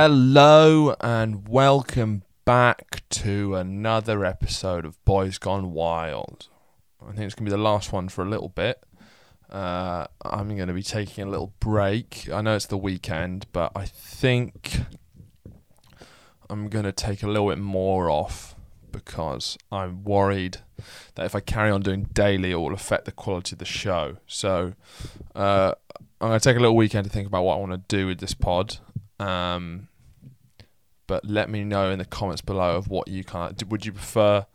Hello and welcome back to another episode of Boys Gone Wild. I think it's going to be the last one for a little bit. Uh, I'm going to be taking a little break. I know it's the weekend, but I think I'm going to take a little bit more off because I'm worried that if I carry on doing daily, it will affect the quality of the show. So uh, I'm going to take a little weekend to think about what I want to do with this pod. Um, but let me know in the comments below of what you kind of would you prefer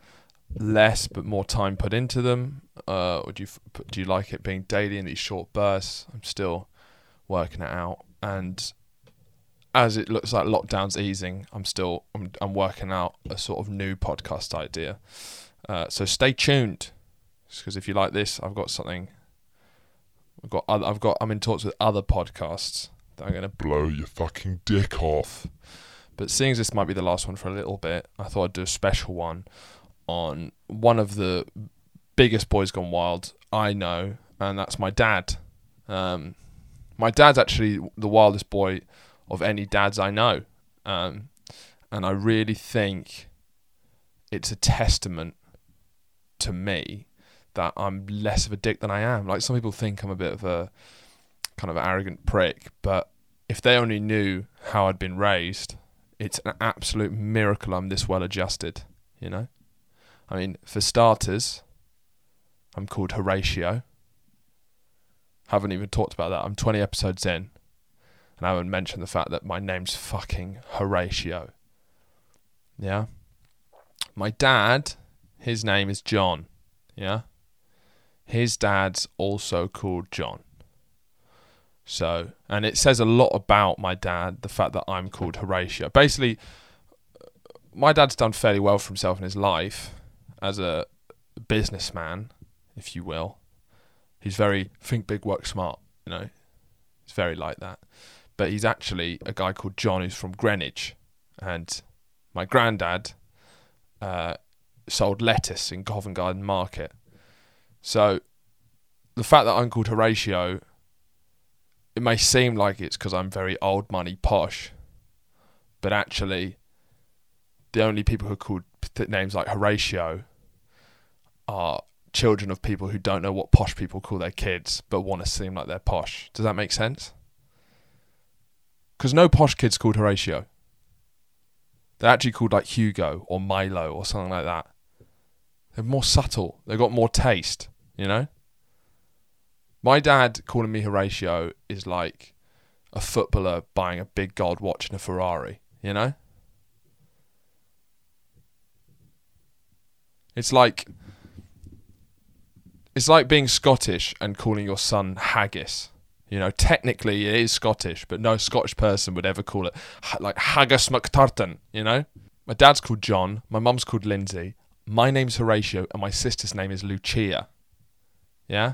less but more time put into them? Uh would you do you like it being daily in these short bursts? I'm still working it out. And as it looks like lockdown's easing i'm still i'm, I'm working out a sort of new podcast idea. Uh, so stay tuned because if you like this i've got something i've got other, i've got i'm in talks with other podcasts that i'm going to blow your fucking dick off. But seeing as this might be the last one for a little bit, I thought I'd do a special one on one of the biggest boys gone wild I know, and that's my dad. Um, my dad's actually the wildest boy of any dads I know, um, and I really think it's a testament to me that I'm less of a dick than I am. Like some people think I'm a bit of a kind of arrogant prick, but if they only knew how I'd been raised, it's an absolute miracle I'm this well adjusted, you know? I mean, for starters, I'm called Horatio. Haven't even talked about that. I'm 20 episodes in, and I haven't mentioned the fact that my name's fucking Horatio. Yeah? My dad, his name is John. Yeah? His dad's also called John. So, and it says a lot about my dad, the fact that I'm called Horatio. Basically, my dad's done fairly well for himself in his life as a businessman, if you will. He's very think big, work smart, you know. He's very like that. But he's actually a guy called John who's from Greenwich. And my granddad uh, sold lettuce in Covent Garden Market. So the fact that I'm called Horatio it may seem like it's because I'm very old money posh, but actually, the only people who called names like Horatio are children of people who don't know what posh people call their kids, but want to seem like they're posh. Does that make sense? Because no posh kid's called Horatio. They're actually called like Hugo or Milo or something like that. They're more subtle. They've got more taste, you know? My dad calling me Horatio is like a footballer buying a big gold watch and a Ferrari, you know? It's like it's like being Scottish and calling your son haggis. You know, technically it is Scottish, but no Scottish person would ever call it like haggis McTurton, you know? My dad's called John, my mum's called Lindsay, my name's Horatio, and my sister's name is Lucia. Yeah?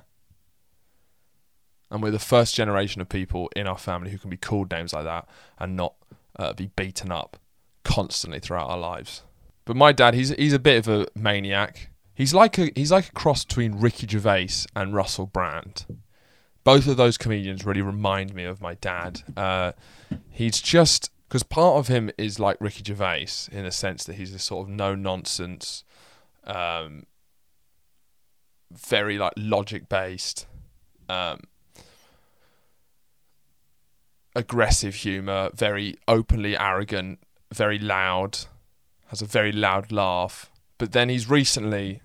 And we're the first generation of people in our family who can be called names like that and not uh, be beaten up constantly throughout our lives. But my dad, he's he's a bit of a maniac. He's like a he's like a cross between Ricky Gervais and Russell Brand. Both of those comedians really remind me of my dad. Uh, he's just because part of him is like Ricky Gervais in a sense that he's this sort of no nonsense, um, very like logic based. Um, aggressive humor, very openly arrogant, very loud, has a very loud laugh. But then he's recently,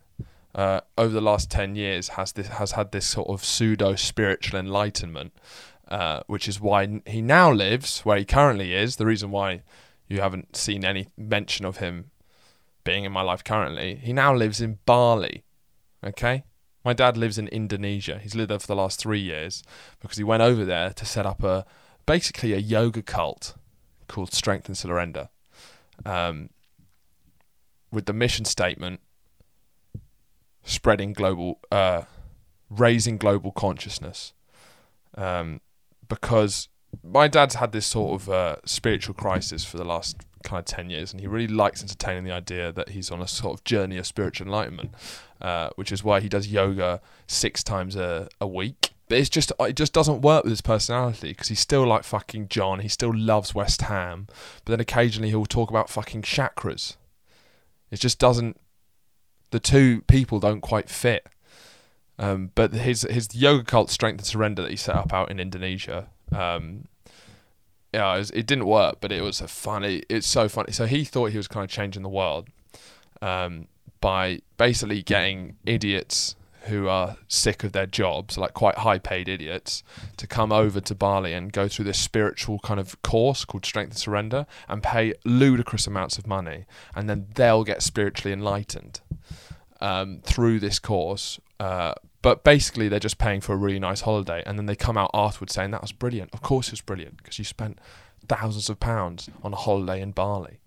uh, over the last ten years, has this has had this sort of pseudo spiritual enlightenment, uh, which is why he now lives where he currently is. The reason why you haven't seen any mention of him being in my life currently, he now lives in Bali. Okay. My dad lives in Indonesia. He's lived there for the last three years because he went over there to set up a basically a yoga cult called Strength and Surrender, um, with the mission statement spreading global, uh, raising global consciousness. Um, because my dad's had this sort of uh, spiritual crisis for the last kind of 10 years and he really likes entertaining the idea that he's on a sort of journey of spiritual enlightenment uh, which is why he does yoga six times a, a week But it's just it just doesn't work with his personality because he's still like fucking John. He still loves West Ham, but then occasionally he'll talk about fucking chakras. It just doesn't. The two people don't quite fit. Um, but his his yoga cult strength and surrender that he set up out in Indonesia, um, yeah, it, was, it, didn't work, but it was a funny. It's so funny. So he thought he was kind of changing the world um, by basically getting idiots who are sick of their jobs, like quite high paid idiots, to come over to Bali and go through this spiritual kind of course called Strength and Surrender and pay ludicrous amounts of money. And then they'll get spiritually enlightened um, through this course. Uh, but basically, they're just paying for a really nice holiday. And then they come out afterwards saying, that was brilliant. Of course, it was brilliant because you spent thousands of pounds on a holiday in Bali.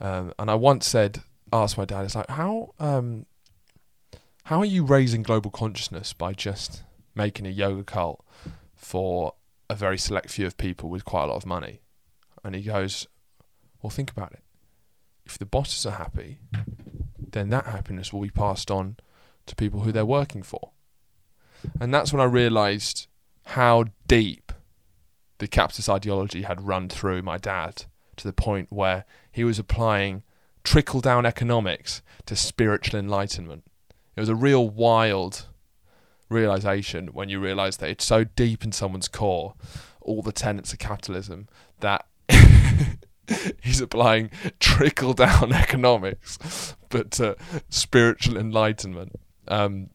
Um, and I once said, asked my dad, it's like, how um, how are you raising global consciousness by just making a yoga cult for a very select few of people with quite a lot of money? And he goes, Well, think about it. If the bosses are happy, then that happiness will be passed on to people who they're working for. And that's when I realised how deep the capitalist ideology had run through my dad to the point where he was applying trickle down economics to spiritual enlightenment. It was a real wild realization when you realize that it's so deep in someone's core, all the tenets of capitalism, that he's applying trickle down economics, but to spiritual enlightenment. Um,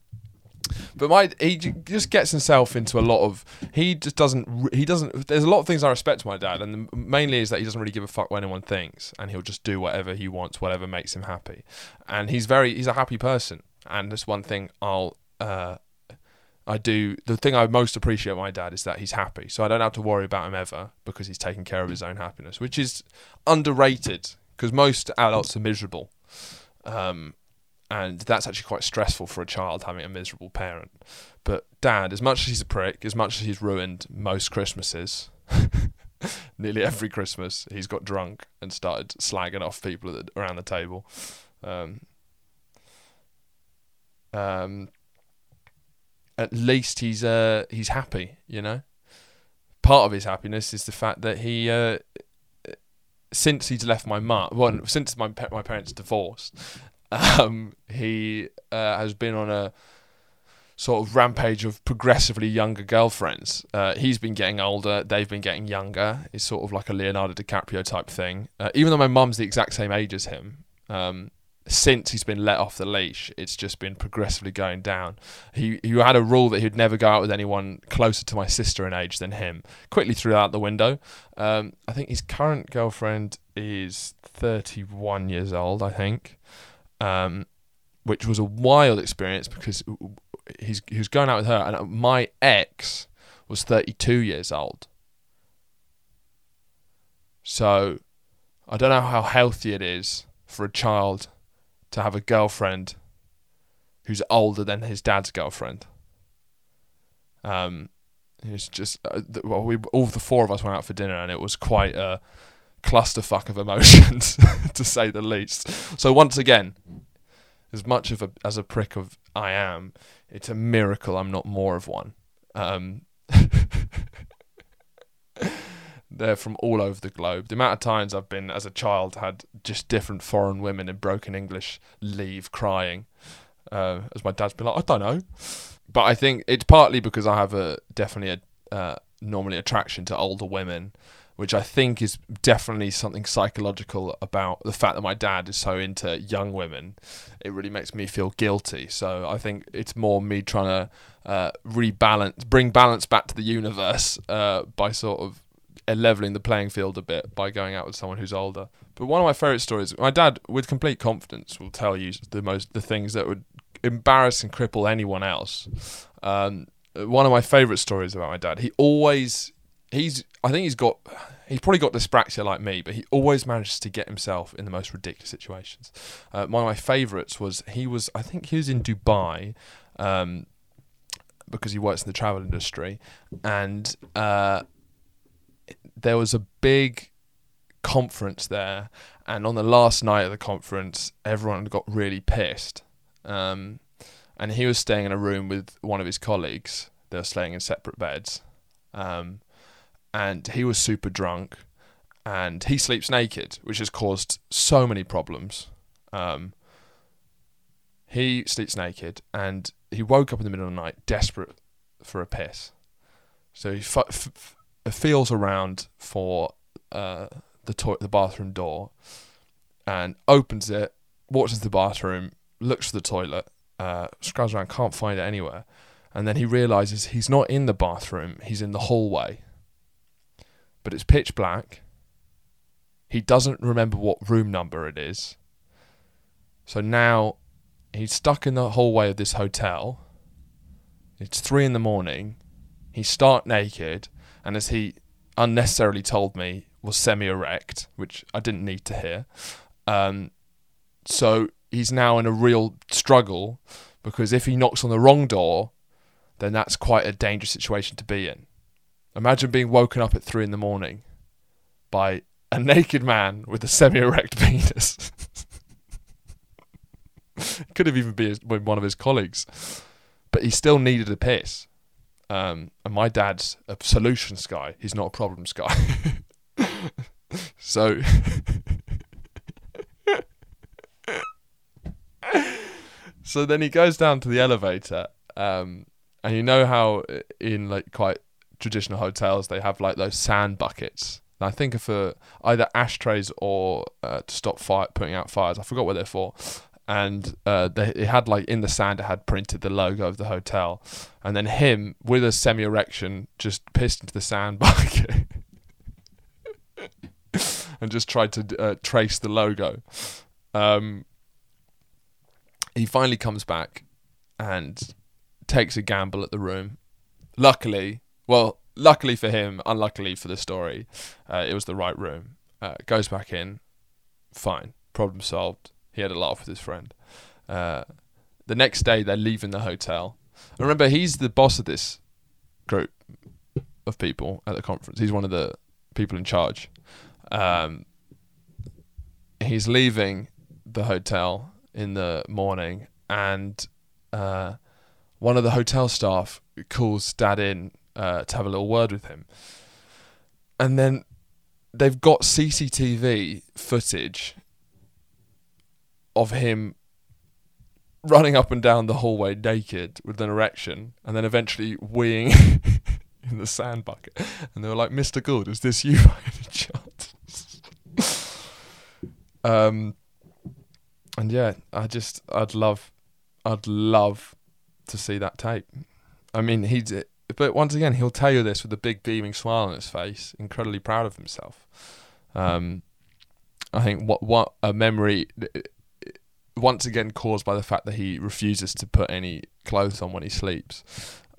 but my he just gets himself into a lot of he just doesn't he doesn't there's a lot of things I respect to my dad and mainly is that he doesn't really give a fuck what anyone thinks and he'll just do whatever he wants whatever makes him happy and he's very he's a happy person and that's one thing I'll uh, I do the thing I most appreciate my dad is that he's happy. So I don't have to worry about him ever because he's taking care of his own happiness, which is underrated because most adults are miserable. Um, and that's actually quite stressful for a child having a miserable parent. But dad, as much as he's a prick, as much as he's ruined most Christmases, nearly every Christmas, he's got drunk and started slagging off people around the table. Um, um, at least he's uh, he's happy, you know. Part of his happiness is the fact that he, uh, since he's left my mum, well, since my my parents divorced, um, he uh, has been on a sort of rampage of progressively younger girlfriends. Uh, he's been getting older, they've been getting younger. It's sort of like a Leonardo DiCaprio type thing. Uh, even though my mum's the exact same age as him, um, since he's been let off the leash, it's just been progressively going down. He he had a rule that he'd never go out with anyone closer to my sister in age than him. Quickly threw that out the window. Um, I think his current girlfriend is 31 years old. I think, um, which was a wild experience because he's he was going out with her, and my ex was 32 years old. So, I don't know how healthy it is for a child to have a girlfriend who's older than his dad's girlfriend. Um, it's just uh, well, we all the four of us went out for dinner, and it was quite a clusterfuck of emotions, to say the least. So once again, as much of a as a prick of I am, it's a miracle I'm not more of one. Um, they're from all over the globe. The amount of times I've been as a child had just different foreign women in broken English leave crying, uh, as my dad's been like, I don't know, but I think it's partly because I have a definitely a uh, normally attraction to older women, which I think is definitely something psychological about the fact that my dad is so into young women. It really makes me feel guilty. So I think it's more me trying to uh, rebalance, bring balance back to the universe uh, by sort of leveling the playing field a bit by going out with someone who's older. But one of my favorite stories, my dad, with complete confidence, will tell you the most the things that would embarrass and cripple anyone else. Um, one of my favorite stories about my dad. He always, he's, I think he's got, he's probably got dyspraxia like me, but he always manages to get himself in the most ridiculous situations. Uh, one of my favorites was he was, I think he was in Dubai. Um, because he works in the travel industry, and uh, there was a big conference there, and on the last night of the conference, everyone got really pissed. Um, and he was staying in a room with one of his colleagues They were staying in separate beds. Um, and he was super drunk and he sleeps naked, which has caused so many problems. Um, he sleeps naked and he woke up in the middle of the night desperate for a piss. So he f- f- feels around for uh, the to- the bathroom door and opens it, walks into the bathroom, looks for the toilet, uh, scrubs around, can't find it anywhere. And then he realizes he's not in the bathroom, he's in the hallway. But it's pitch black. He doesn't remember what room number it is. So now he's stuck in the hallway of this hotel. It's three in the morning. He's stark naked, and as he unnecessarily told me, was semi erect, which I didn't need to hear. Um, so he's now in a real struggle because if he knocks on the wrong door, then that's quite a dangerous situation to be in. Imagine being woken up at three in the morning by a naked man with a semi erect penis. Could have even been one of his colleagues. But he still needed a piss. Um, and my dad's a solutions guy. He's not a problems guy. so. so then he goes down to the elevator. Um, and you know how in like quite traditional hotels they have like those sand buckets. And I think for either ashtrays or uh, to stop fire, putting out fires. I forgot what they're for and uh, they, it had like in the sand it had printed the logo of the hotel, and then him with a semi erection just pissed into the sand bucket and just tried to uh, trace the logo. Um, he finally comes back and takes a gamble at the room. Luckily, well, luckily for him, unluckily for the story, uh, it was the right room. Uh, goes back in, fine, problem solved he had a laugh with his friend. Uh, the next day, they're leaving the hotel. And remember, he's the boss of this group of people at the conference. He's one of the people in charge. Um, he's leaving the hotel in the morning, and uh, one of the hotel staff calls Dad in uh, to have a little word with him. And then they've got CCTV footage of him running up and down the hallway naked with an erection and then eventually weeing in the sand bucket. And they were like, Mr. Gould, is this you by any chance? um, and yeah, I just, I'd love, I'd love to see that tape. I mean, he's, but once again, he'll tell you this with a big beaming smile on his face, incredibly proud of himself. Um, I think what what a memory once again caused by the fact that he refuses to put any clothes on when he sleeps.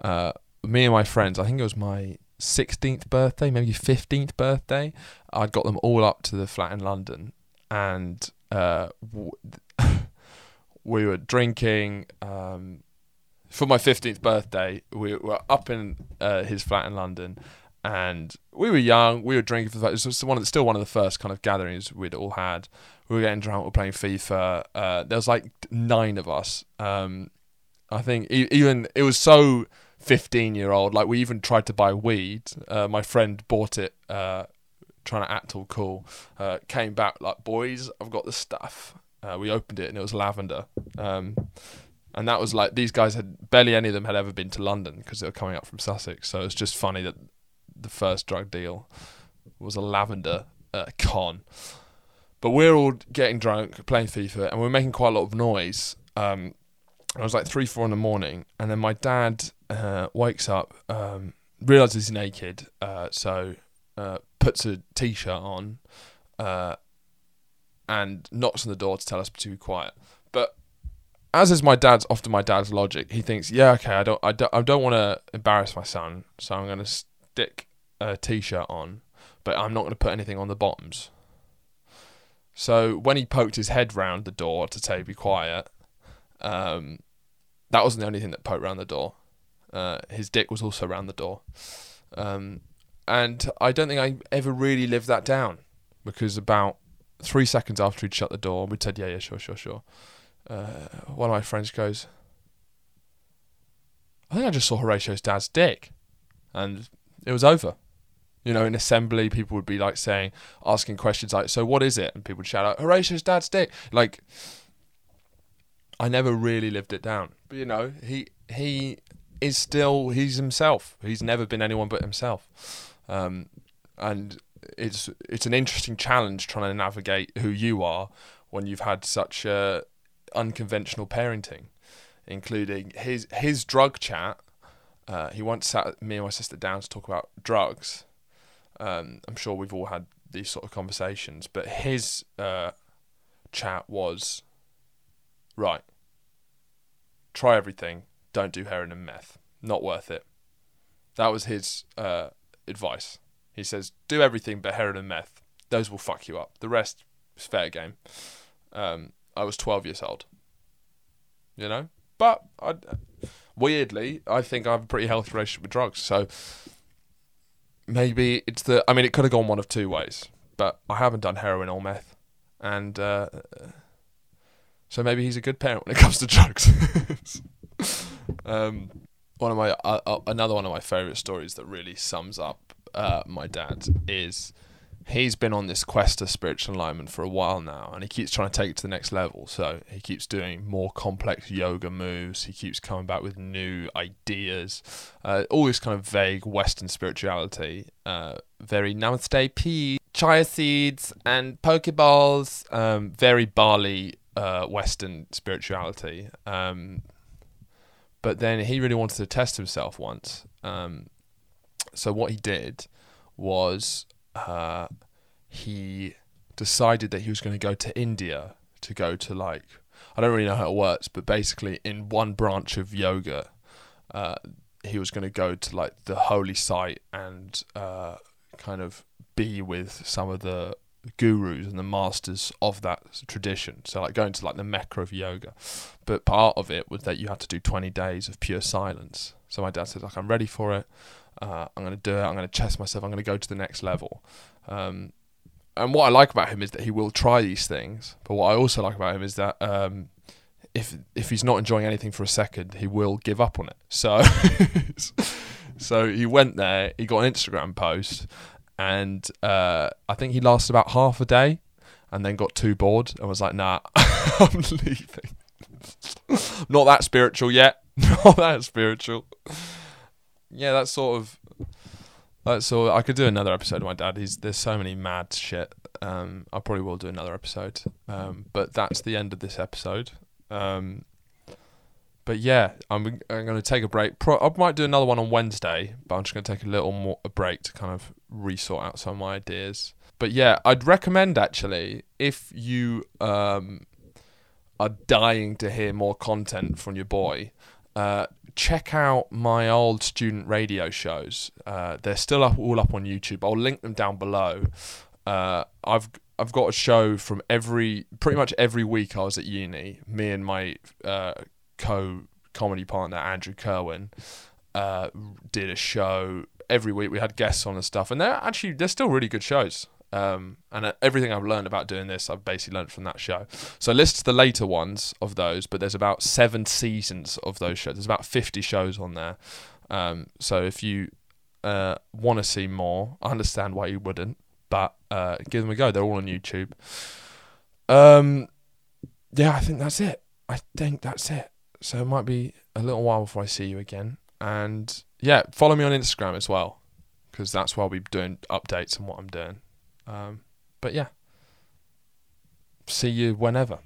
Uh, me and my friends, I think it was my 16th birthday, maybe 15th birthday, I got them all up to the flat in London and uh, we were drinking. Um, for my 15th birthday, we were up in uh, his flat in London and we were young. We were drinking for the first. It was one of the, still one of the first kind of gatherings we'd all had. We were getting drunk. We were playing FIFA. Uh, there was like nine of us. Um, I think even it was so fifteen year old. Like we even tried to buy weed. Uh, my friend bought it, uh, trying to act all cool. Uh, came back like, boys, I've got the stuff. Uh, we opened it and it was lavender. Um, and that was like these guys had barely any of them had ever been to London because they were coming up from Sussex. So it's just funny that the first drug deal was a lavender uh, con. But we're all getting drunk, playing FIFA, and we're making quite a lot of noise. Um, it was like three, four in the morning, and then my dad uh, wakes up, um, realizes he's naked, uh, so uh, puts a t-shirt on, uh, and knocks on the door to tell us to be quiet. But as is my dad's often my dad's logic, he thinks, yeah, okay, I don't, I don't, I don't want to embarrass my son, so I'm going to stick a t-shirt on, but I'm not going to put anything on the bottoms. So when he poked his head round the door to say be quiet, um, that wasn't the only thing that poked round the door. Uh, his dick was also round the door. Um, and I don't think I ever really lived that down because about three seconds after he'd shut the door, we said, yeah, yeah, sure, sure, sure. Uh, one of my friends goes, I think I just saw Horatio's dad's dick, and it was over. You know, in assembly, people would be like saying, asking questions like, "So what is it?" And people would shout out, "Horatio's dad's dick." Like, I never really lived it down, but you know, he he is still he's himself. He's never been anyone but himself, um, and it's it's an interesting challenge trying to navigate who you are when you've had such unconventional parenting, including his his drug chat. Uh, he once sat me and my sister down to talk about drugs. Um, I'm sure we've all had these sort of conversations, but his uh, chat was right. Try everything. Don't do heroin and meth. Not worth it. That was his uh, advice. He says, do everything but heroin and meth. Those will fuck you up. The rest is fair game. Um, I was 12 years old. You know? But I, weirdly, I think I have a pretty healthy relationship with drugs. So maybe it's the. I mean, it could have gone one of two ways. But I haven't done heroin or meth. And uh, so maybe he's a good parent when it comes to drugs. um, one of my uh, uh, another one of my favorite stories that really sums up uh, my dad is he's been on this quest of spiritual alignment for a while now and he keeps trying to take it to the next level. So he keeps doing more complex yoga moves. He keeps coming back with new ideas. Uh, all this kind of vague western spirituality. Uh, very namaste p chia seeds and poke bowls. Um, very bali uh, western spirituality. Um, but then he really wanted to test himself once. Um, so what he did was uh, he decided that he was going to go to India to go to like I don't really know how it works, but basically in one branch of yoga, uh, he was going to go to like the holy site and uh, kind of be with some of the gurus and the masters of that tradition. So like going to like the mecca of yoga, but part of it was that you had to do 20 days of pure silence. So my dad said like I'm ready for it. Uh, I'm going to do it. I'm going to test myself. I'm going to go to the next level. Um, and what I like about him is that he will try these things. But what I also like about him is that um, if if he's not enjoying anything for a second, he will give up on it. So so he went there. He got an Instagram post, and uh, I think he lasted about half a day, and then got too bored and was like, "Nah, I'm leaving." not that spiritual yet. Not that spiritual yeah, that's sort of that's. Of, I could do another episode of my dad. He's there's so many mad shit. Um, I probably will do another episode. Um, but that's the end of this episode. Um, but yeah, I'm I'm going to take a break. Pro- I might do another one on Wednesday, but I'm just going to take a little more a break to kind of resort out some of my ideas. But yeah, I'd recommend actually if you um, are dying to hear more content from your boy, uh, check out my old student radio shows. Uh, they're still up, all up on YouTube. I'll link them down below. Uh, I've I've got a show from every pretty much every week I was at uni. Me and my uh, co comedy partner Andrew Kerwin uh, did a show every week. We had guests on and stuff, and they're actually they're still really good shows. Um, and uh, everything I've learned about doing this, I've basically learned from that show. So list the later ones of those, but there's about seven seasons of those shows. There's about 50 shows on there. Um, so if you uh, want to see more, I understand why you wouldn't, but uh, give them a go. They're all on YouTube. Um, yeah, I think that's it. I think that's it. So it might be a little while before I see you again. And yeah, follow me on Instagram as well, because that's where I'll be doing updates on what I'm doing. Um, but yeah, see you whenever.